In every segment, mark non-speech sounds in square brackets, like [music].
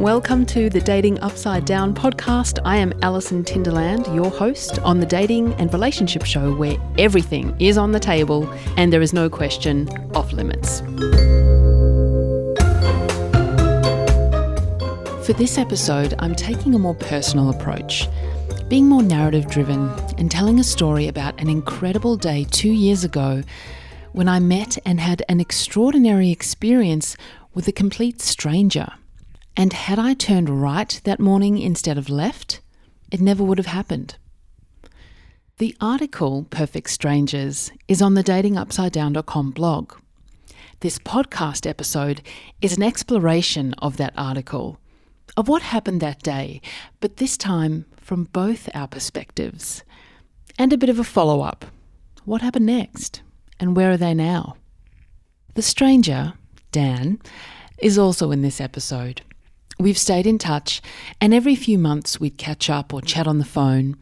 Welcome to the Dating Upside Down podcast. I am Alison Tinderland, your host on the dating and relationship show where everything is on the table and there is no question off limits. For this episode, I'm taking a more personal approach, being more narrative driven and telling a story about an incredible day two years ago when I met and had an extraordinary experience with a complete stranger. And had I turned right that morning instead of left, it never would have happened. The article Perfect Strangers is on the datingupsidedown.com blog. This podcast episode is an exploration of that article, of what happened that day, but this time from both our perspectives. And a bit of a follow up. What happened next? And where are they now? The stranger, Dan, is also in this episode. We've stayed in touch, and every few months we'd catch up or chat on the phone.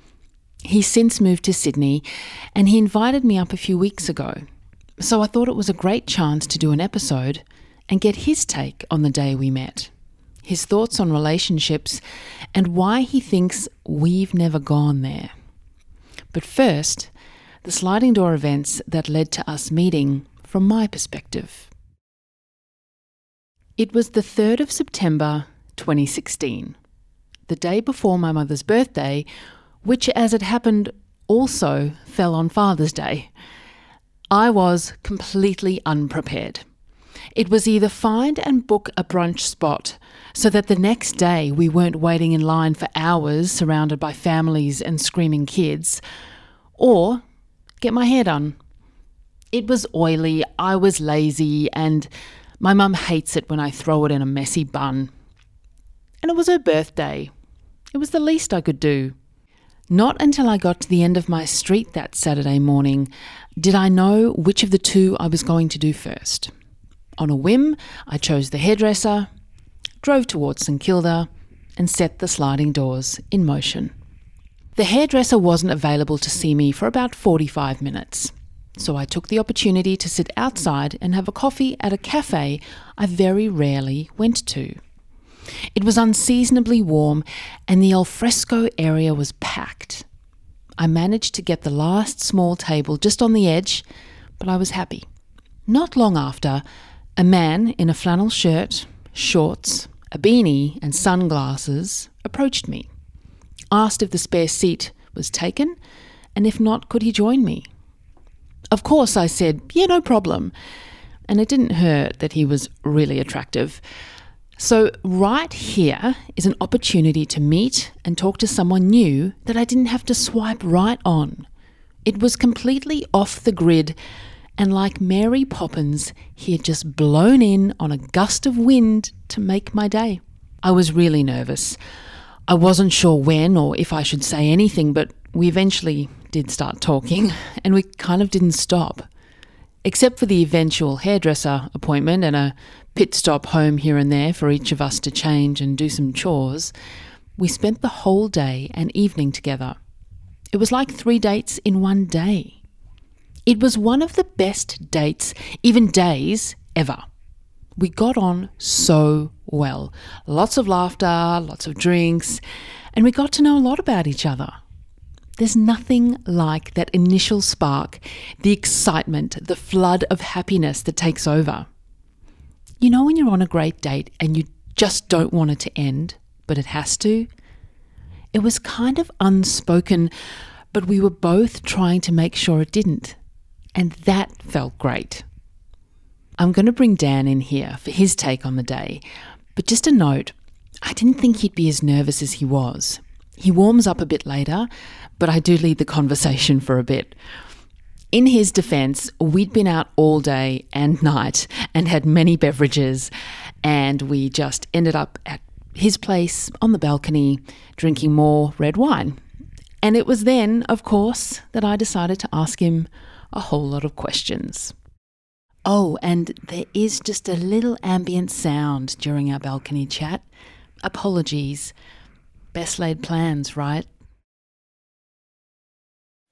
He's since moved to Sydney, and he invited me up a few weeks ago. So I thought it was a great chance to do an episode and get his take on the day we met, his thoughts on relationships, and why he thinks we've never gone there. But first, the sliding door events that led to us meeting from my perspective. It was the 3rd of September 2016, the day before my mother's birthday, which, as it happened, also fell on Father's Day. I was completely unprepared. It was either find and book a brunch spot so that the next day we weren't waiting in line for hours surrounded by families and screaming kids, or get my hair done. It was oily, I was lazy, and my mum hates it when I throw it in a messy bun and it was her birthday. It was the least I could do. Not until I got to the end of my street that Saturday morning did I know which of the two I was going to do first. On a whim, I chose the hairdresser, drove towards St Kilda, and set the sliding doors in motion. The hairdresser wasn't available to see me for about 45 minutes, so I took the opportunity to sit outside and have a coffee at a cafe I very rarely went to. It was unseasonably warm, and the alfresco area was packed. I managed to get the last small table just on the edge, but I was happy. Not long after, a man in a flannel shirt, shorts, a beanie, and sunglasses approached me, asked if the spare seat was taken, and if not, could he join me? Of course, I said, yeah, no problem. And it didn't hurt that he was really attractive. So, right here is an opportunity to meet and talk to someone new that I didn't have to swipe right on. It was completely off the grid, and like Mary Poppins, he had just blown in on a gust of wind to make my day. I was really nervous. I wasn't sure when or if I should say anything, but we eventually did start talking, [laughs] and we kind of didn't stop. Except for the eventual hairdresser appointment and a pit stop home here and there for each of us to change and do some chores, we spent the whole day and evening together. It was like three dates in one day. It was one of the best dates, even days, ever. We got on so well. Lots of laughter, lots of drinks, and we got to know a lot about each other. There's nothing like that initial spark, the excitement, the flood of happiness that takes over. You know, when you're on a great date and you just don't want it to end, but it has to? It was kind of unspoken, but we were both trying to make sure it didn't. And that felt great. I'm going to bring Dan in here for his take on the day, but just a note I didn't think he'd be as nervous as he was. He warms up a bit later, but I do lead the conversation for a bit. In his defense, we'd been out all day and night and had many beverages, and we just ended up at his place on the balcony drinking more red wine. And it was then, of course, that I decided to ask him a whole lot of questions. Oh, and there is just a little ambient sound during our balcony chat. Apologies. Best laid plans, right?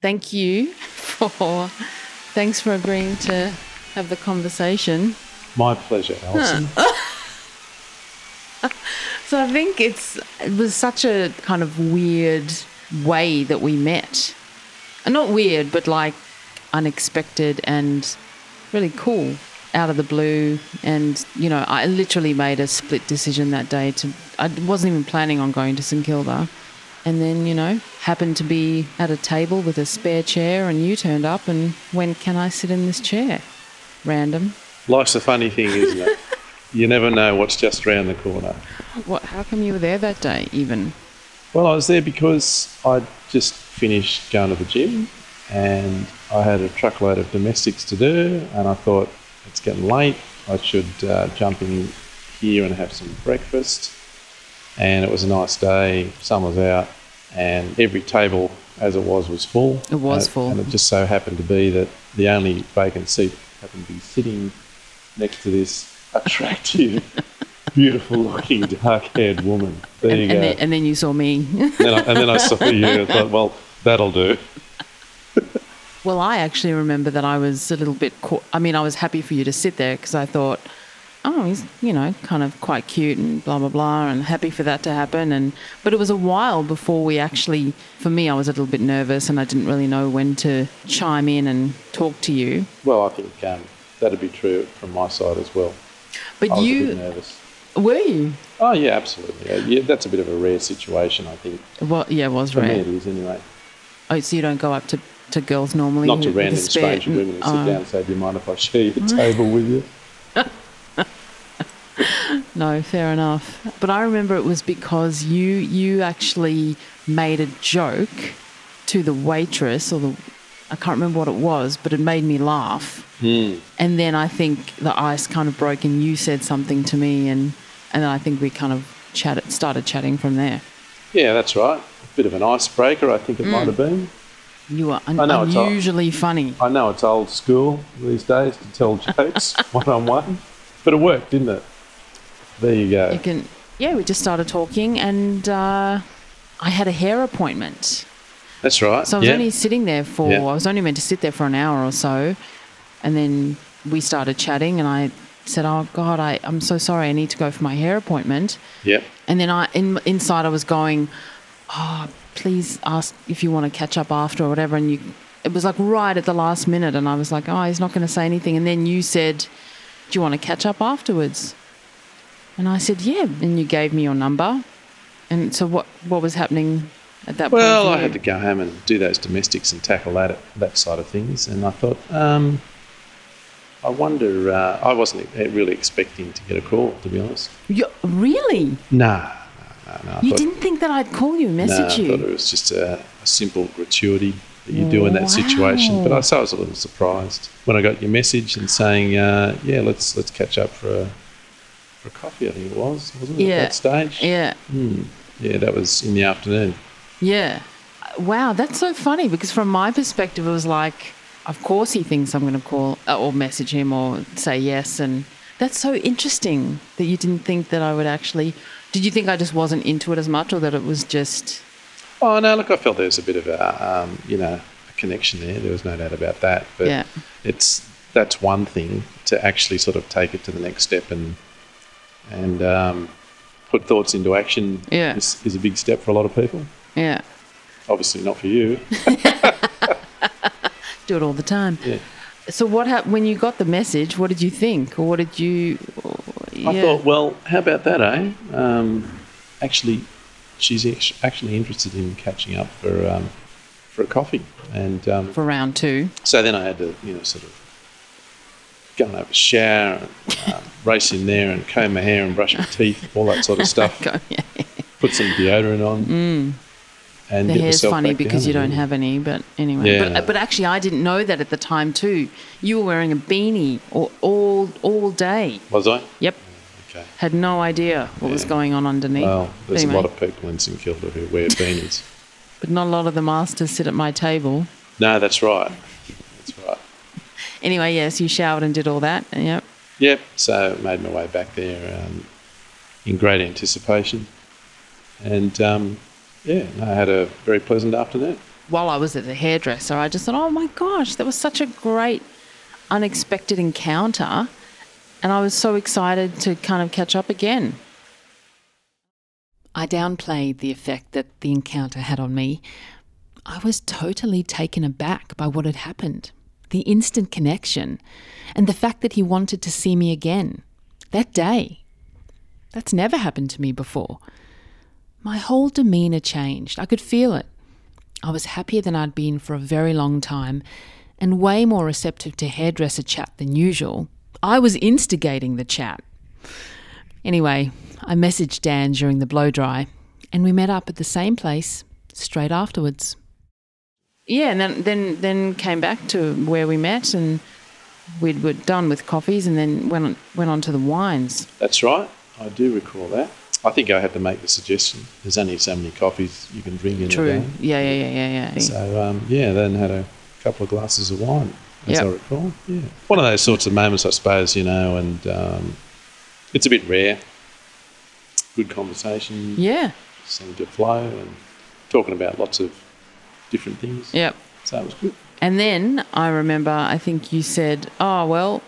Thank you for thanks for agreeing to have the conversation. My pleasure, Alison. Huh. [laughs] So I think it's it was such a kind of weird way that we met. And not weird, but like unexpected and really cool out of the blue and you know I literally made a split decision that day to I wasn't even planning on going to St Kilda and then you know happened to be at a table with a spare chair and you turned up and when can I sit in this chair random Life's a funny thing, isn't it? [laughs] you never know what's just around the corner. what how come you were there that day even Well, I was there because I'd just finished going to the gym and I had a truckload of domestics to do, and I thought it's getting late. I should uh, jump in here and have some breakfast. And it was a nice day, sun was out, and every table, as it was, was full. It was And full. And it just so happened to be that the only vacant seat happened to be sitting next to this attractive, [laughs] beautiful looking, dark haired woman. There and, you and, go. then, and then you saw me then I, and then I saw you and thought, well, that'll do. Well, I actually remember that I was a little bit. Cau- I mean, I was happy for you to sit there because I thought, oh, he's you know kind of quite cute and blah blah blah, and happy for that to happen. And but it was a while before we actually. For me, I was a little bit nervous and I didn't really know when to chime in and talk to you. Well, I think um, that'd be true from my side as well. But I was a bit you nervous. were you? Oh, yeah, absolutely. Yeah, yeah, that's a bit of a rare situation, I think. Well, yeah, it was For me, rare. it is anyway. Oh, so you don't go up to, to girls normally? Not to random stranger women who sit Oh. down and say, do you mind if I share your [laughs] table with you? No, fair enough. But I remember it was because you you actually made a joke to the waitress or the I can't remember what it was, but it made me laugh. Hmm. And then I think the ice kind of broke and you said something to me and and then I think we kind of chatted started chatting from there. Yeah, that's right. A bit of an icebreaker, I think it might have been. You were un- I know, it's all- unusually funny. I know it's old school these days to tell jokes one on one, but it worked, didn't it? There you go. You can yeah, we just started talking and uh, I had a hair appointment. That's right. So I was yeah. only sitting there for, Yeah. I was only meant to sit there for an hour or so. And then we started chatting, and I said, Oh, God, I, I'm so sorry. I need to go for my hair appointment. Yep. And then I, in, inside, I was going, Oh, please ask if you want to catch up after or whatever. And you, it was like right at the last minute. And I was like, Oh, he's not going to say anything. And then you said, Do you want to catch up afterwards? And I said, Yeah. And you gave me your number. And so what, what was happening at that point? Well, I had to go home and do those domestics and tackle that that side of things, and I thought, um, I wonder. Uh, I wasn't really expecting to get a call, to be honest. You, really? Nah, no, no, no. You thought, didn't think that I'd call you, message no, message I thought you? it was just a, a simple gratuity that you do in that situation. But I, so I was a little surprised when I got your message and saying, uh, "Yeah, let's let's catch up for a for a coffee." I think it was, wasn't it? Yeah. At that stage. Yeah, Hmm. Yeah, that was in the afternoon. yeah. Wow, that's so funny because from my perspective, it was like, of course he thinks I'm going to call uh, or message him or say yes. And that's so interesting that you didn't think that I would actually. Did you think I just wasn't into it as much or that it was just. Oh no! Look, I felt there was a bit of a, um, you know, a connection there. There was no doubt about that. But Yeah. it's that's one thing to actually sort of take it to the next step and and um, put thoughts into action. Yeah. is, is a big step for a lot of people. Yeah, Obviously, not for you. [laughs] [laughs] do it all the time. Yeah. So, what happened when you got the message? What did you think? Or what did you. I yeah. thought, well, how about that, eh? Um, actually, she's actually interested in catching up for um, for a coffee, and um, For round two. So then I had to, you know, sort of go and have a shower, and, um, [laughs] race in there and comb my hair and brush my teeth, all that sort of stuff. [laughs] Yeah. Put some deodorant on. And Mm. The hair's funny because you don't have any, but anyway. Yeah, but, but actually, I didn't know that at the time too. You were wearing a beanie all all, all day. Was I? Yep. Okay. Had no idea what was going on underneath. Well, there's Anyway, a lot of people in St Kilda who wear beanies. [laughs] but not a lot of the masters sit at my table. no. That's right. Anyway, yes, you showered and did all that. Yep. Yep. So made my way back there um, in great anticipation, and um, yeah, I had a very pleasant afternoon. While I was at the hairdresser, I just thought, oh my gosh, that was such a great, unexpected encounter. And I was so excited to kind of catch up again. I downplayed the effect that the encounter had on me. I was totally taken aback by what had happened the instant connection, and the fact that he wanted to see me again that day. That's never happened to me before. My whole demeanour changed. I could feel it. I was happier than I'd been for a very long time and way more receptive to hairdresser chat than usual. I was instigating the chat. Anyway, I messaged Dan during the blow dry and we met up at the same place straight afterwards. Yeah, and then then, then came back to where we met and we were done with coffees and then went on, went on to the wines. That's right. I do recall that. I think I had to make the suggestion. There's only so many coffees you can drink in True. a day. Yeah, yeah, yeah, yeah, yeah. So um, yeah, then had a couple of glasses of wine, as Yep. I recall. Yeah, one of those sorts of moments, I suppose. You know, and um, it's a bit rare. Good conversation, yeah. seemed to flow, and talking about lots of different things. Yep. So it was good. And then I remember, I think you said, Oh, well,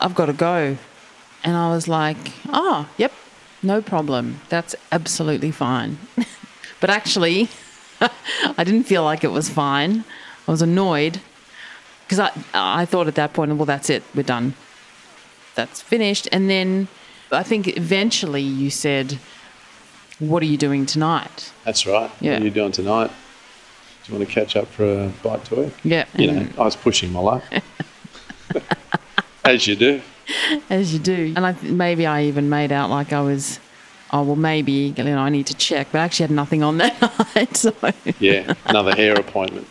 I've got to go. And I was like, Oh, yep, no problem. That's absolutely fine. [laughs] but actually, [laughs] I didn't feel like it was fine. I was annoyed because I, I thought at that point, well, that's it, we're done. That's finished. And then I think eventually you said, What are you doing tonight? That's right. Yeah. What are you doing tonight? Do you want to catch up for a bite to eat? Yeah. You know, I was pushing my luck, [laughs] as you do. As you do. And I th- maybe I even made out like I was, oh, well, maybe, you know, I need to check. But I actually had nothing on that [laughs] night. So, Yeah, another hair appointment.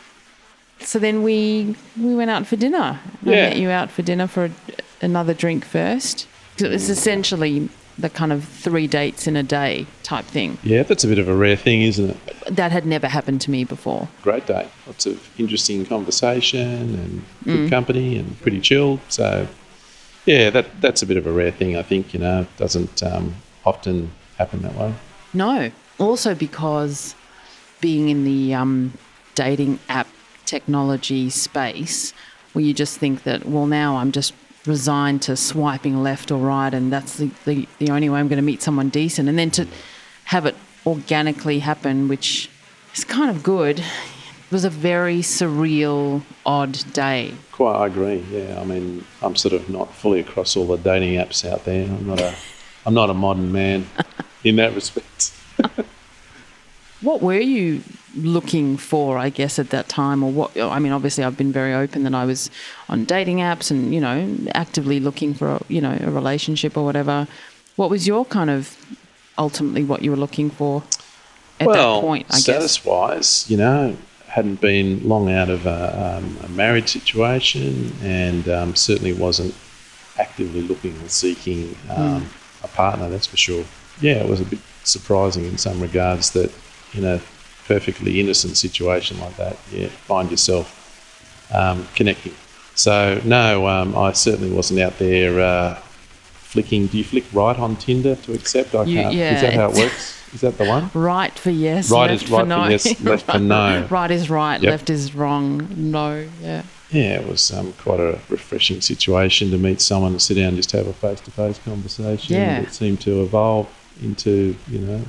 [laughs] so then we we went out for dinner. I met you out for dinner for a, another drink first. it was mm. essentially the kind of three dates in a day type thing. Yeah, that's a bit of a rare thing, isn't it? That had never happened to me before. Great day. Lots of interesting conversation and Mm. good company and pretty chilled. So, yeah, that that's a bit of a rare thing. I think you know doesn't um, often happen that way. No. Also because being in the um, dating app technology space, where you just think that, well, now I'm just resigned to swiping left or right, and that's the, the, the only way I'm going to meet someone decent. And then to have it organically happen, which is kind of good, it was a very surreal, odd day. Quite, I agree. Yeah, I mean, I'm sort of not fully across all the dating apps out there. I'm not a, I'm not a modern man [laughs] in that respect. [laughs] What were you looking for, I guess, at that time? Or what? I mean, obviously, I've been very open that I was on dating apps and, you know, actively looking for, a, you know, a relationship or whatever. What was your kind of ultimately what you were looking for at well, that point, I guess? status-wise, you know, hadn't been long out of a, um, a married situation, and um, certainly wasn't actively looking or seeking um, Hmm. a partner. That's for sure. Yeah, it was a bit surprising in some regards that in a perfectly innocent situation like that, yeah, find yourself um, connecting. So no, um, I certainly wasn't out there uh, flicking. Do you flick right on Tinder to accept? I You- can't. yeah, Is that how it works? Is that the one? [laughs] Right for yes, Right left is right for no. yes, [laughs] left for no. [laughs] right is right, Yep. left is wrong. No, yeah. Yeah, it was um, quite a refreshing situation to meet someone and sit down and just have a face-to-face conversation. Yeah. It seemed to evolve into, you know,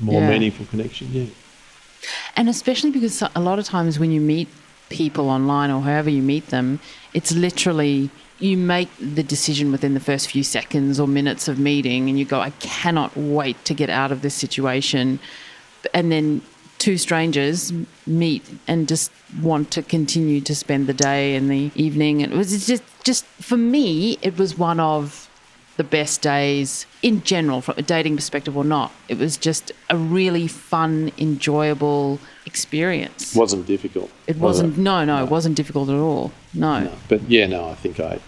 more Yeah. meaningful connection. Yeah. And especially because a lot of times when you meet people online or however you meet them, it's literally you make the decision within the first few seconds or minutes of meeting and you go, I cannot wait to get out of this situation. And then two strangers meet and just want to continue to spend the day and the evening. And it was just, just for me, it was one of the best days in general, from a dating perspective or not. It was just a really fun, enjoyable experience. Wasn't difficult. It was wasn't, no, no, it wasn't difficult at all. No. No. But yeah, no, I think I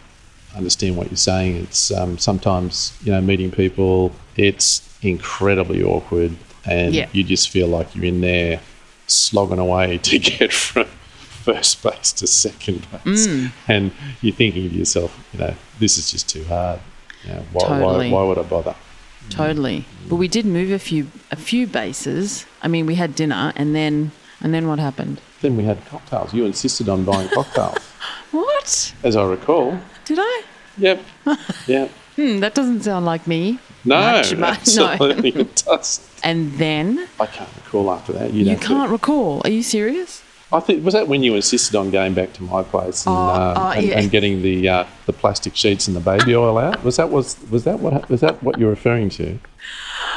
understand what you're saying. It's um, sometimes, you know, meeting people, it's incredibly awkward and Yeah. you just feel like you're in there slogging away to [laughs] get from first place to second place. Mm. And you're thinking to yourself, you know, this is just too hard. You know, why, Totally. why, why would I bother? Totally. But we did move a few a few bases. I mean, we had dinner and then and then what happened? Then we had cocktails. You insisted on buying [laughs] cocktails, What? as I recall. Did I? Yep. [laughs] Yep. Hmm, that doesn't sound like me. No, much, much, no. absolutely it does. And then I can't recall after that. You'd you can't recall. Are you serious? I think was that when you insisted on going back to my place and, Oh, uh, oh, and, yeah. and getting the uh, the plastic sheets and the baby oil out. Was that was was that what was that what you're referring to?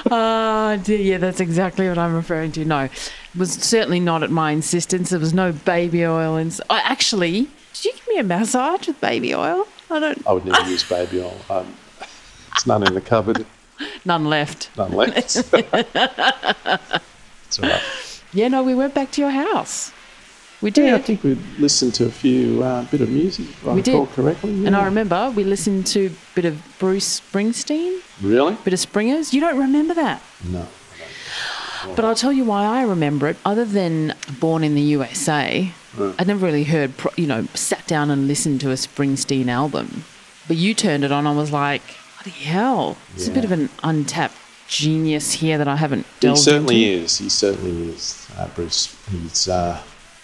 Oh, dear. Yeah, that's exactly what I'm referring to. No, it was certainly not at my insistence. There was no baby oil. And I actually, did you give me a massage with baby oil? I don't. I would never use baby oil. Um, it's none in the cupboard, None left. none left. [laughs] it's all right. Yeah, no, we went back to your house. We did. Yeah, I think we listened to a few uh, bit of music. If I We did. recall correctly. And I remember we listened to a bit of Bruce Springsteen, really bit of Springers. You don't remember that? no. But I'll tell you why I remember it. Other than Born in the USA, I'd never really heard, you know, sat down and listened to a Springsteen album. But you turned it on, I was like, bloody hell. There's a bit of an untapped genius here that I haven't delved He certainly into. is. He certainly is. Uh, Bruce. He's uh,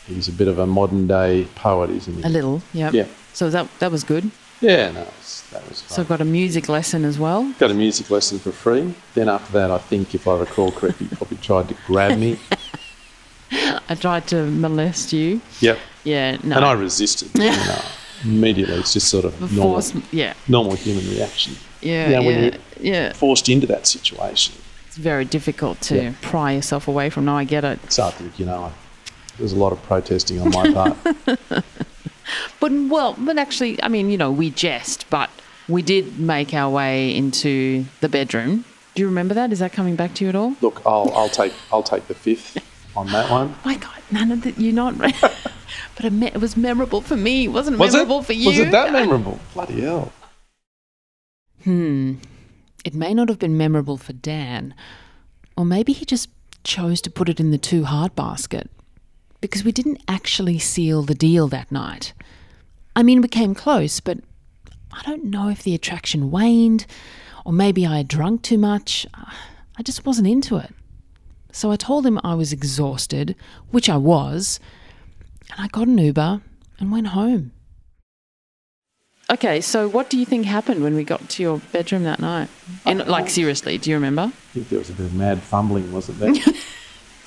he's a bit of a modern day poet, isn't he? A little, yeah. Yeah. So that that was good. Yeah, no, it's, that was fun. So I got a music lesson as well. got a music lesson for free. Then after that, I think, if I recall correctly, he probably tried to grab me. [laughs] I tried to molest you. Yep. Yeah, no. And I resisted. you know, immediately. It's just sort of [laughs] normal, Force, yeah, normal human reaction. yeah, Yeah, yeah, when you- yeah. Forced into that situation. It's very difficult to Yeah. pry yourself away from. No, I get it. So I think, you know, I, there's a lot of protesting on my part. [laughs] But well, but actually, I mean, you know, we jest, but we did make our way into the bedroom. Do you remember that? Is that coming back to you at all? Look, I'll, I'll take I'll take the fifth on that one. My God, none of that. You're not. [laughs] but it, me- it was memorable for me. It wasn't Was memorable it? for you. Was it that memorable? Bloody hell. Hmm. It may not have been memorable for Dan, or maybe he just chose to put it in the too hard basket because we didn't actually seal the deal that night. I mean, we came close, but I don't know if the attraction waned, or maybe I had drunk too much. I just wasn't into it. So I told him I was exhausted, which I was, and I got an Uber and went home. Okay, so what do you think happened when we got to your bedroom that night? And like seriously, do you remember? I think there was a bit of mad fumbling, wasn't there? [laughs]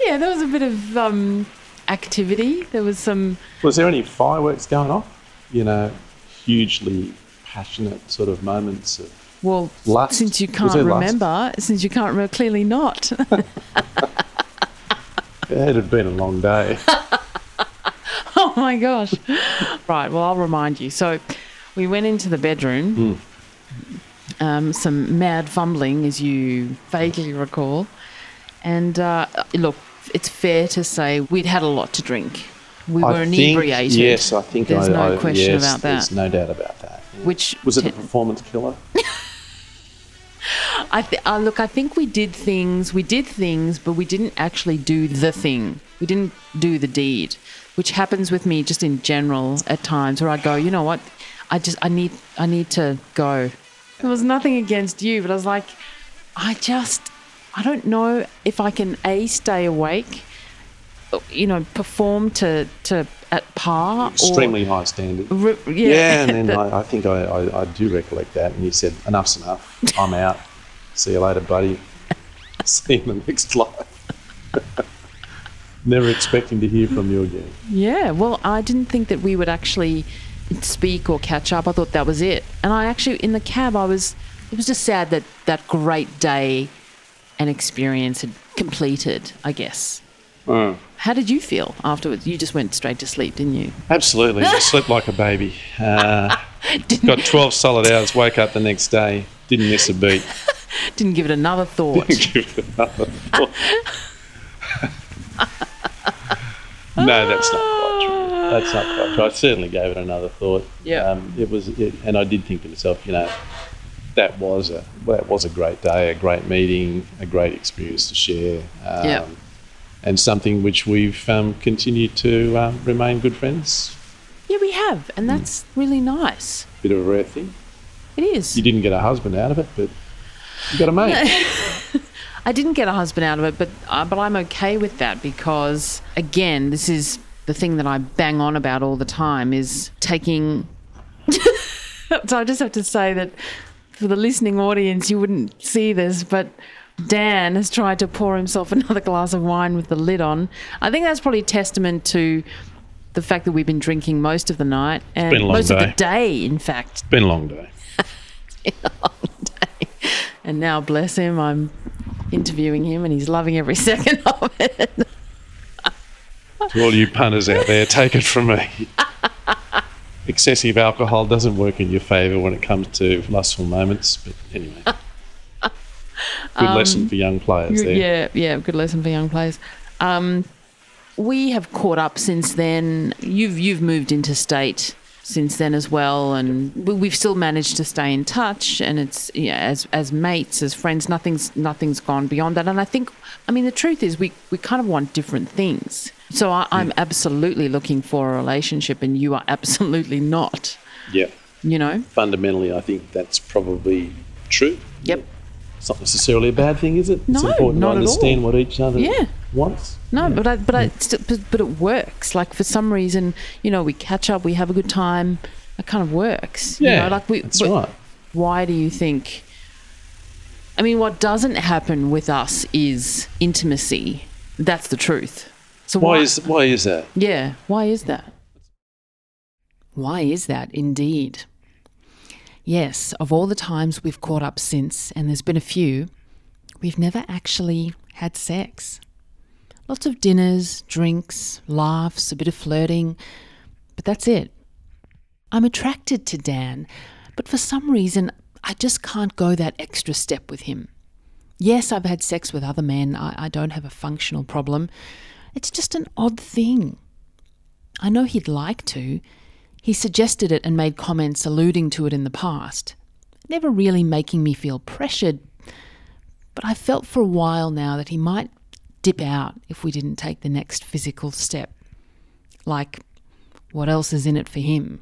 Yeah, there was a bit of um, activity. There was some. was there any fireworks going off? You know, hugely passionate sort of moments of Well, Lust? since you can't there lust? remember, since you can't remember, clearly not. [laughs] It had been a long day. [laughs] [laughs] oh my gosh! right. Well, I'll remind you. So, we went into the bedroom. Um, some mad fumbling, as you vaguely recall, and uh, look, it's fair to say we'd had a lot to drink. We were I think- inebriated. yes, I think There's I, no I- question yes, about that. There's no doubt about that. yeah. Which was it a performance killer? [laughs] I th- uh, look, I think we did things. We did things, but we didn't actually do the thing. We didn't do the deed, which happens with me just in general at times, where I go, you know what, I just I need I need to go. There was nothing against you, but I was like, I just I don't know if I can a stay awake, you know, perform to to at par Extremely high standard. or re- yeah, Yeah, and [laughs] then that- I, I think I, I, I do recollect that. And you said, enough's enough. I'm out. See you later, buddy. [laughs] See you in the next life. [laughs] Never expecting to hear from you again. Yeah, well, I didn't think that we would actually speak or catch up. I thought that was it. And I actually, in the cab, I was, it was just sad that that great day and experience had completed, I guess. Mm. How did you feel afterwards? You just went straight to sleep, didn't you? Absolutely. I [laughs] slept like a baby. Uh, [laughs] got 12 solid hours, woke up the next day, didn't miss a beat. [laughs] didn't give it another thought. Give it another thought. no, that's not quite true. That's not quite true. I certainly gave it another thought. Yeah. Um, it was, it, and I did think to myself, you know, that was a well, that was a great day, a great meeting, a great experience to share. Um, Yeah. And something which we've um, continued to um, remain good friends. yeah, we have. And that's really nice. Bit of a rare thing. It is. You didn't get a husband out of it, but you got a mate. [laughs] I didn't get a husband out of it, but uh, but I'm okay with that because again, this is the thing that I bang on about all the time is taking. [laughs] so I just have to say that for the listening audience, you wouldn't see this, but Dan has tried to pour himself [laughs] another glass of wine with the lid on. I think that's probably testament to the fact that we've been drinking most of the night and a long most of the day. day, in fact. It's [laughs] been a long day. And now, bless him, I'm interviewing him and he's loving every [laughs] second of it. To all you punters out there, take it from me. Excessive alcohol doesn't work in your favour when it comes to lustful moments. But anyway, [laughs] good lesson for young players there. Yeah, yeah, good lesson for young players. Um, we have caught up since then. You've you've moved into state since then as well, and we- we've still managed to stay in touch. And it's yeah, as as mates, as friends, nothing's nothing's gone beyond that. And I think, I mean, the truth is, we we kind of want different things. So I, I'm absolutely looking for a relationship, and you are [laughs] absolutely not. Yeah. You know. Fundamentally, I think that's probably true. Yep. It's not necessarily a bad thing, is it? it's No, important not to at all. understand what each other Yeah. Wants. No, but I, but I, st- but, but it works. Like for some reason, you know, we catch up, we have a good time. It kind of works. Yeah, you know, like we. that's we- right. Why do you think? I mean, what doesn't happen with us is intimacy. That's the truth. So Why is why is that? yeah? Why is that? Why is that? Indeed. Yes, of all the times we've caught up since, and there's been a few, we've never actually had sex. Lots of dinners, drinks, laughs, a bit of flirting, but that's it. I'm attracted to Dan, but for some reason, I just can't go that extra step with him. Yes, I've had sex with other men, I, I don't have a functional problem. It's just an odd thing. I know he'd like to. He suggested it and made comments alluding to it in the past, never really making me feel pressured. But I felt for a while now that he might dip out if we didn't take the next physical step. Like, what else is in it for him?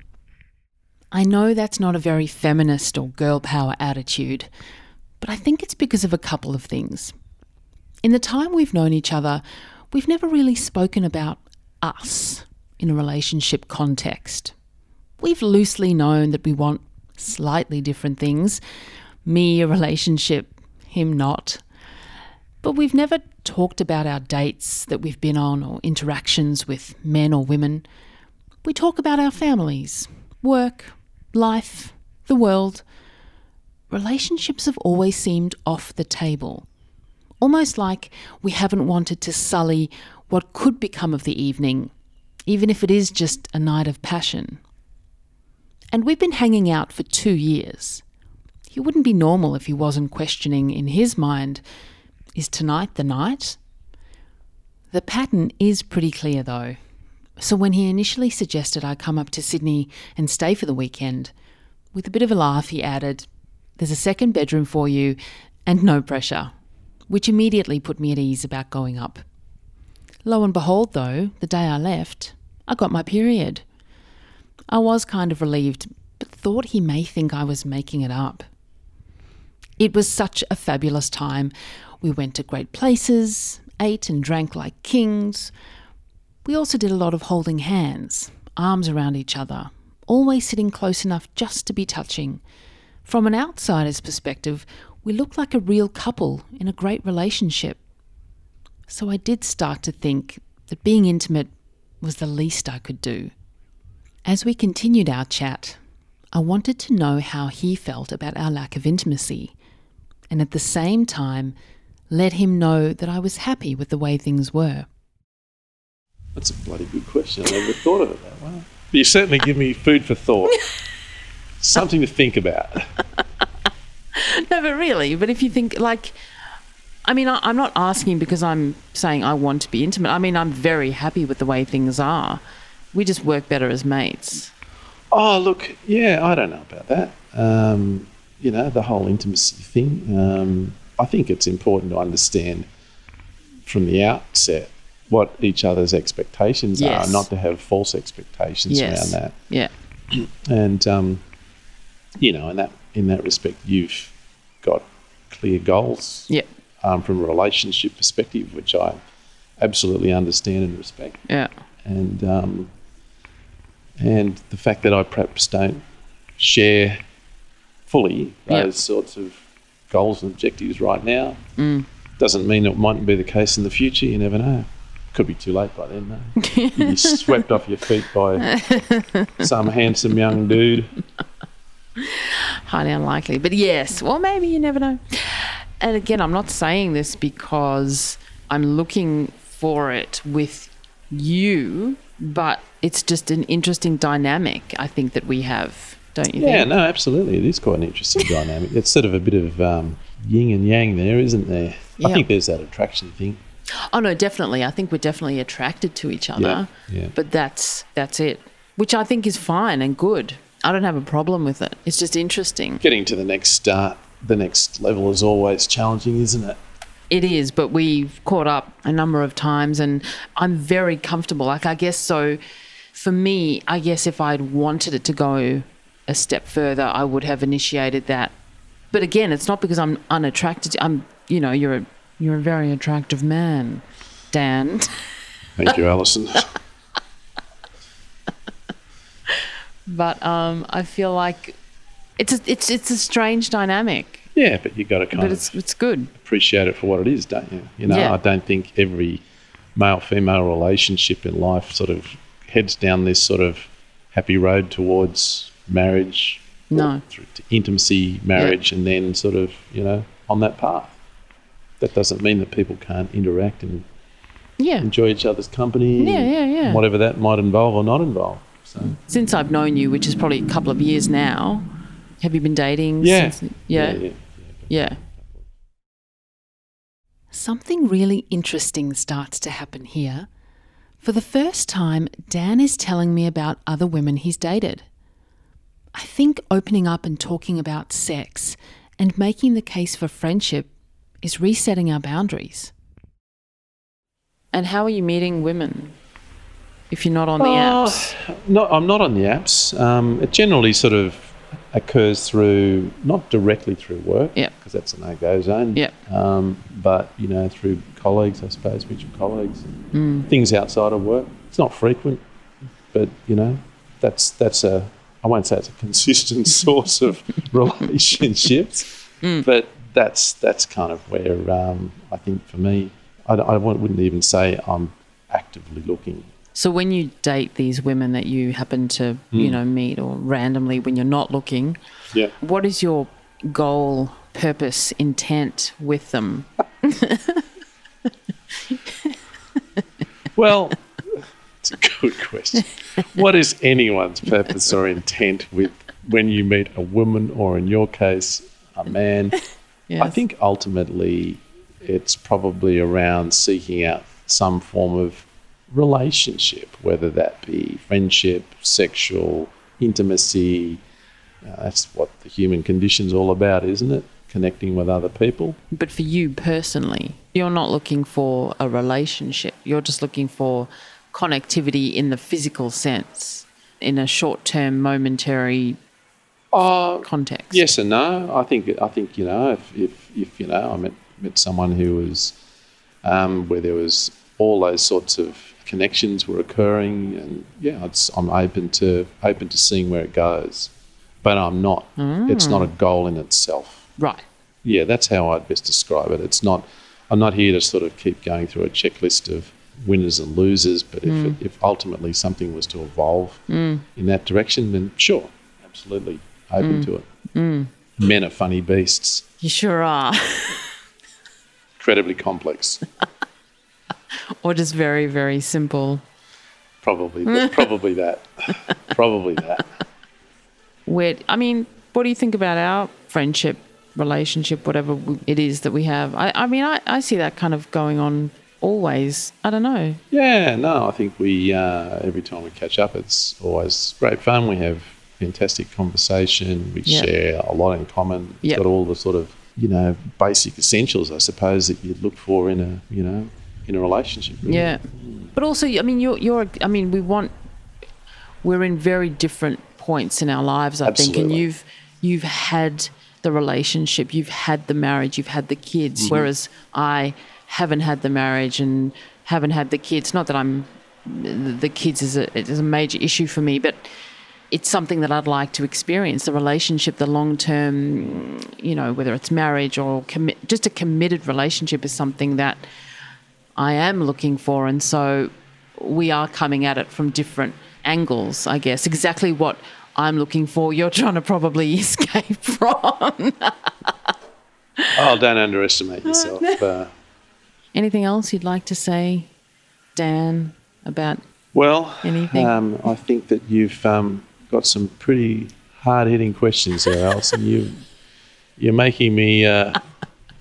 I know that's not a very feminist or girl power attitude, but I think it's because of a couple of things. In the time we've known each other, we've never really spoken about us in a relationship context. We've loosely known that we want slightly different things me, a relationship, him, not. But we've never talked about our dates that we've been on or interactions with men or women. We talk about our families, work, life, the world. Relationships have always seemed off the table almost like we haven't wanted to sully what could become of the evening, even if it is just a night of passion. And we've been hanging out for two years. He wouldn't be normal if he wasn't questioning in his mind is tonight the night? The pattern is pretty clear though. So when he initially suggested I come up to Sydney and stay for the weekend, with a bit of a laugh, he added, There's a second bedroom for you and no pressure which immediately put me at ease about going up. Lo and behold, though, the day I left, I got my period. I was kind of relieved, but thought he may think I was making it up. It was such a fabulous time. We went to great places, ate and drank like kings. We also did a lot of holding hands, arms around each other, always sitting close enough just to be touching. From an outsider's perspective, we looked like a real couple in a great relationship. So I did start to think that being intimate was the least I could do. As we continued our chat, I wanted to know how he felt about our lack of intimacy, and at the same time, let him know that I was happy with the way things were. That's a bloody good question. I never thought of it that way. But you certainly give me food for thought. [laughs] Something to think about. no, but really, but if you think like, I mean, I, I'm not asking because I'm saying I want to be intimate. I mean, I'm very happy with the way things are. We just work better as mates. Oh, look, yeah, I don't know about that. Um, you know, the whole intimacy thing. Um, I think it's important to understand from the outset what each other's expectations Yes. are, not to have false expectations Yes. around that. Yeah. And um, you know, in that in that respect, you've got clear goals Yeah. um, from a relationship perspective, which I absolutely understand and respect. Yeah. And um, and the fact that I perhaps don't share fully Yep. those sorts of goals and objectives right now. Mm. Doesn't mean it mightn't be the case in the future. You never know. Could be too late by then, though. You'd be [laughs] swept off your feet by some handsome young dude. [laughs] highly unlikely. But yes, well, maybe you never know. And again, I'm not saying this because I'm looking for it with you, but it's just an interesting dynamic I think that we have, don't you Yeah, think? no, absolutely. It is quite an interesting [laughs] dynamic. It's sort of a bit of um, yin and yang there, isn't there? Yeah. I think there's that attraction thing. Oh no, definitely. I think we're definitely attracted to each other. Yeah, yeah. But that's that's it. Which I think is fine and good. I don't have a problem with it. It's just interesting. Getting to the next start, the next level is always challenging, isn't it? It is, but we've caught up a number of times and I'm very comfortable. Like, I guess so for me, I guess if I'd wanted it to go a step further, I would have initiated that. But again, it's not because I'm unattracted. I'm, you know, you're a, you're a very attractive man, Dan. Thank you, Alison. [laughs] But um, I feel like it's a, it's it's a strange dynamic, yeah, but you got to kind but of it's it's good. appreciate it for what it is, don't you? You know, Yeah. I don't think every male female relationship in life sort of heads down this sort of happy road towards marriage, No. through to intimacy, marriage, and then sort of, you know, on that path. That doesn't mean that people can't interact and Yeah. enjoy each other's company. Yeah, yeah, yeah. Whatever that might involve or not involve. So, Since I've known you, which is probably a couple of years now, have you been dating? yeah. Since, yeah. yeah. Yeah. Something really interesting starts to happen here. For the first time, Dan is telling me about other women he's dated. I think opening up and talking about sex and making the case for friendship is resetting our boundaries. And how are you meeting women if you're not on the Oh, apps? No, I'm not on the apps. Um, it generally sort of occurs through, not directly through work, Yep. because that's a no-go zone. Yep. Um, but you know, through colleagues, I suppose, mutual colleagues, Mm. things outside of work. It's not frequent, but you know, that's that's a. I won't say it's a consistent [laughs] source of relationships, [laughs] Mm. but that's that's kind of where um, I think for me, I, I wouldn't even say I'm actively looking. So when you date these women that you happen to, you know, meet or randomly when you're not looking, Yeah. what is your goal, purpose, intent with them? [laughs] Well, it's a good question. What is anyone's purpose or intent with when you meet a woman, or in your case, a man? I think ultimately it's probably around seeking out some form of relationship, whether that be friendship, sexual, intimacy. Uh, that's what the human condition's all about, isn't it? Connecting with other people. But for you personally, you're not looking for a relationship. You're just looking for connectivity in the physical sense, in a short term, momentary Oh, context. Yes and no. I think I think you know if if, if you know I met met someone who was um, where there was all those sorts of connections were occurring, and yeah, it's, I'm open to open to seeing where it goes, but I'm not. It's not a goal in itself. Right. Yeah, that's how I'd best describe it. It's not. I'm not here to sort of keep going through a checklist of winners and losers, but if it, if ultimately something was to evolve mm. in that direction, then sure, absolutely open mm. to it. Men are funny beasts, You sure are. incredibly complex. [laughs] or just very, very simple. Probably, th- [laughs] probably that, probably that. Where, I mean, what do you think about our friendship, relationship, whatever it is that we have? I, I mean, I, I see that kind of going on always. I don't know. Yeah, no, I think we uh, every time we catch up, it's always great fun. We have fantastic conversation. We Yeah. share a lot in common. It's Yep. got all the sort of you know basic essentials, I suppose, that you'd look for in a you know in a relationship. really. Yeah, but also, I mean, you're, you're. I mean, we want. We're in very different points in our lives, I think, and you've you've had the relationship, you've had the marriage, you've had the kids, Mm-hmm. whereas I haven't had the marriage and haven't had the kids. Not that I'm. The kids is a is a major issue for me, but it's something that I'd like to experience the relationship, the long term, you know, whether it's marriage or commi- just a committed relationship is something that I am looking for. And so we are coming at it from different angles, I guess. Exactly what I'm looking for, you're trying to probably [laughs] escape from. oh, don't underestimate yourself. [laughs] Uh, Anything else you'd like to say, Dan, about well, anything? Um, I think that you've um, got some pretty hard hitting questions there, Alison. You, you're making me uh,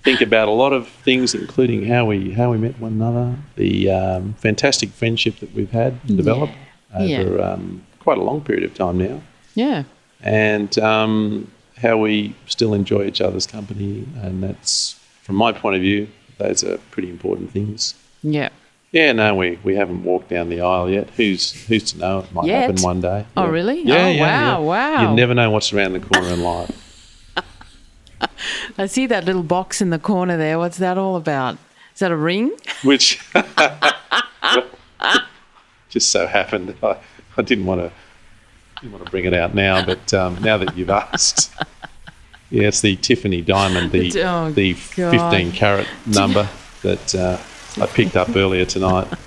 think about a lot of things, including how we how we met one another, the um, fantastic friendship that we've had and developed Yeah. over um, quite a long period of time now, yeah. and um, how we still enjoy each other's company. And that's, from my point of view, those are pretty important things. Yeah. Yeah, no, we, we haven't walked down the aisle yet. Who's who's to know? It might Yet? happen one day. Oh, Yeah. really? Yeah, Oh, yeah, wow, yeah. wow. You never know what's around the corner in life. [laughs] I see that little box in the corner there. What's that all about? Is that a ring? Which [laughs] just so happened I, I didn't want to didn't want to bring it out now, but um, now that you've asked, yeah, it's the Tiffany diamond, [laughs] the Oh, the God. 15 carat [laughs] number that uh, I picked up earlier tonight. [laughs]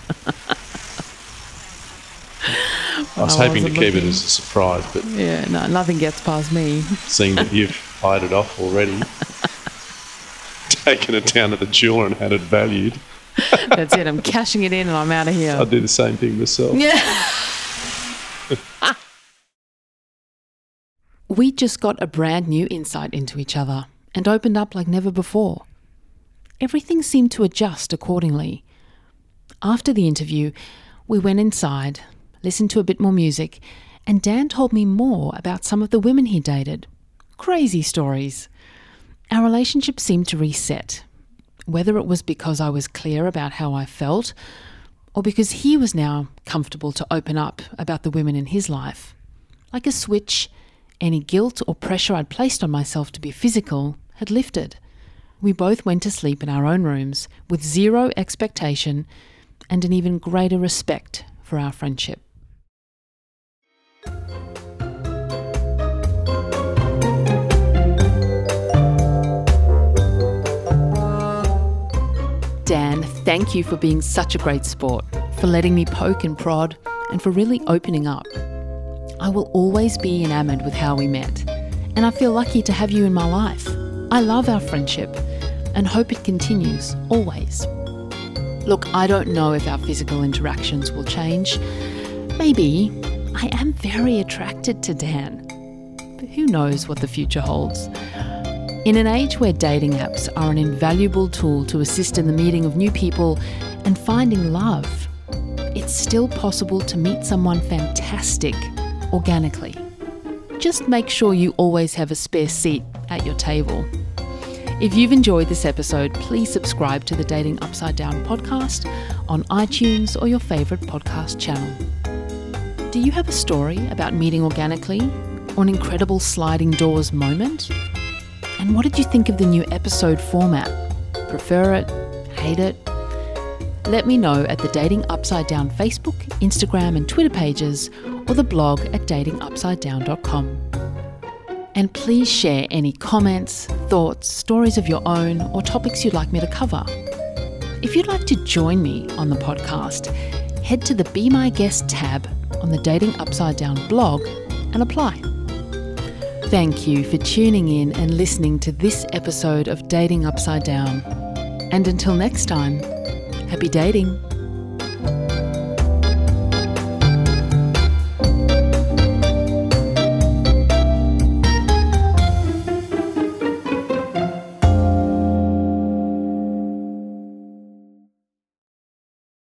I was I hoping to keep it as a surprise, but Yeah, no, nothing gets past me. seeing that you've hired it off already, taken it down to the jeweler and had it valued, That's it. I'm cashing it in and I'm out of here. I'd do the same thing myself. Yeah. We just got a brand new insight into each other and opened up like never before. Everything seemed to adjust accordingly. After the interview, we went inside, listened to a bit more music, and Dan told me more about some of the women he dated. Crazy stories. Our relationship seemed to reset, whether it was because I was clear about how I felt or because he was now comfortable to open up about the women in his life. Like a switch, any guilt or pressure I'd placed on myself to be physical had lifted. We both went to sleep in our own rooms with zero expectation and an even greater respect for our friendship. Dan, thank you for being such a great sport, for letting me poke and prod, and for really opening up. I will always be enamoured with how we met, and I feel lucky to have you in my life. I love our friendship and hope it continues, always. Look, I don't know if our physical interactions will change. Maybe. I am very attracted to Dan. But who knows what the future holds? In an age where dating apps are an invaluable tool to assist in the meeting of new people and finding love, it's still possible to meet someone fantastic organically. Just make sure you always have a spare seat at your table. If you've enjoyed this episode, please subscribe to the Dating Upside Down podcast on iTunes or your favourite podcast channel. Do you have a story about meeting organically or an incredible sliding doors moment? And what did you think of the new episode format? Prefer it? Hate it? Let me know at the Dating Upside Down Facebook, Instagram, and Twitter pages or the blog at datingupsidedown.com. And please share any comments, thoughts, stories of your own, or topics you'd like me to cover. If you'd like to join me on the podcast, head to the Be My Guest tab on the Dating Upside Down blog and apply. Thank you for tuning in and listening to this episode of Dating Upside Down. And until next time, happy dating.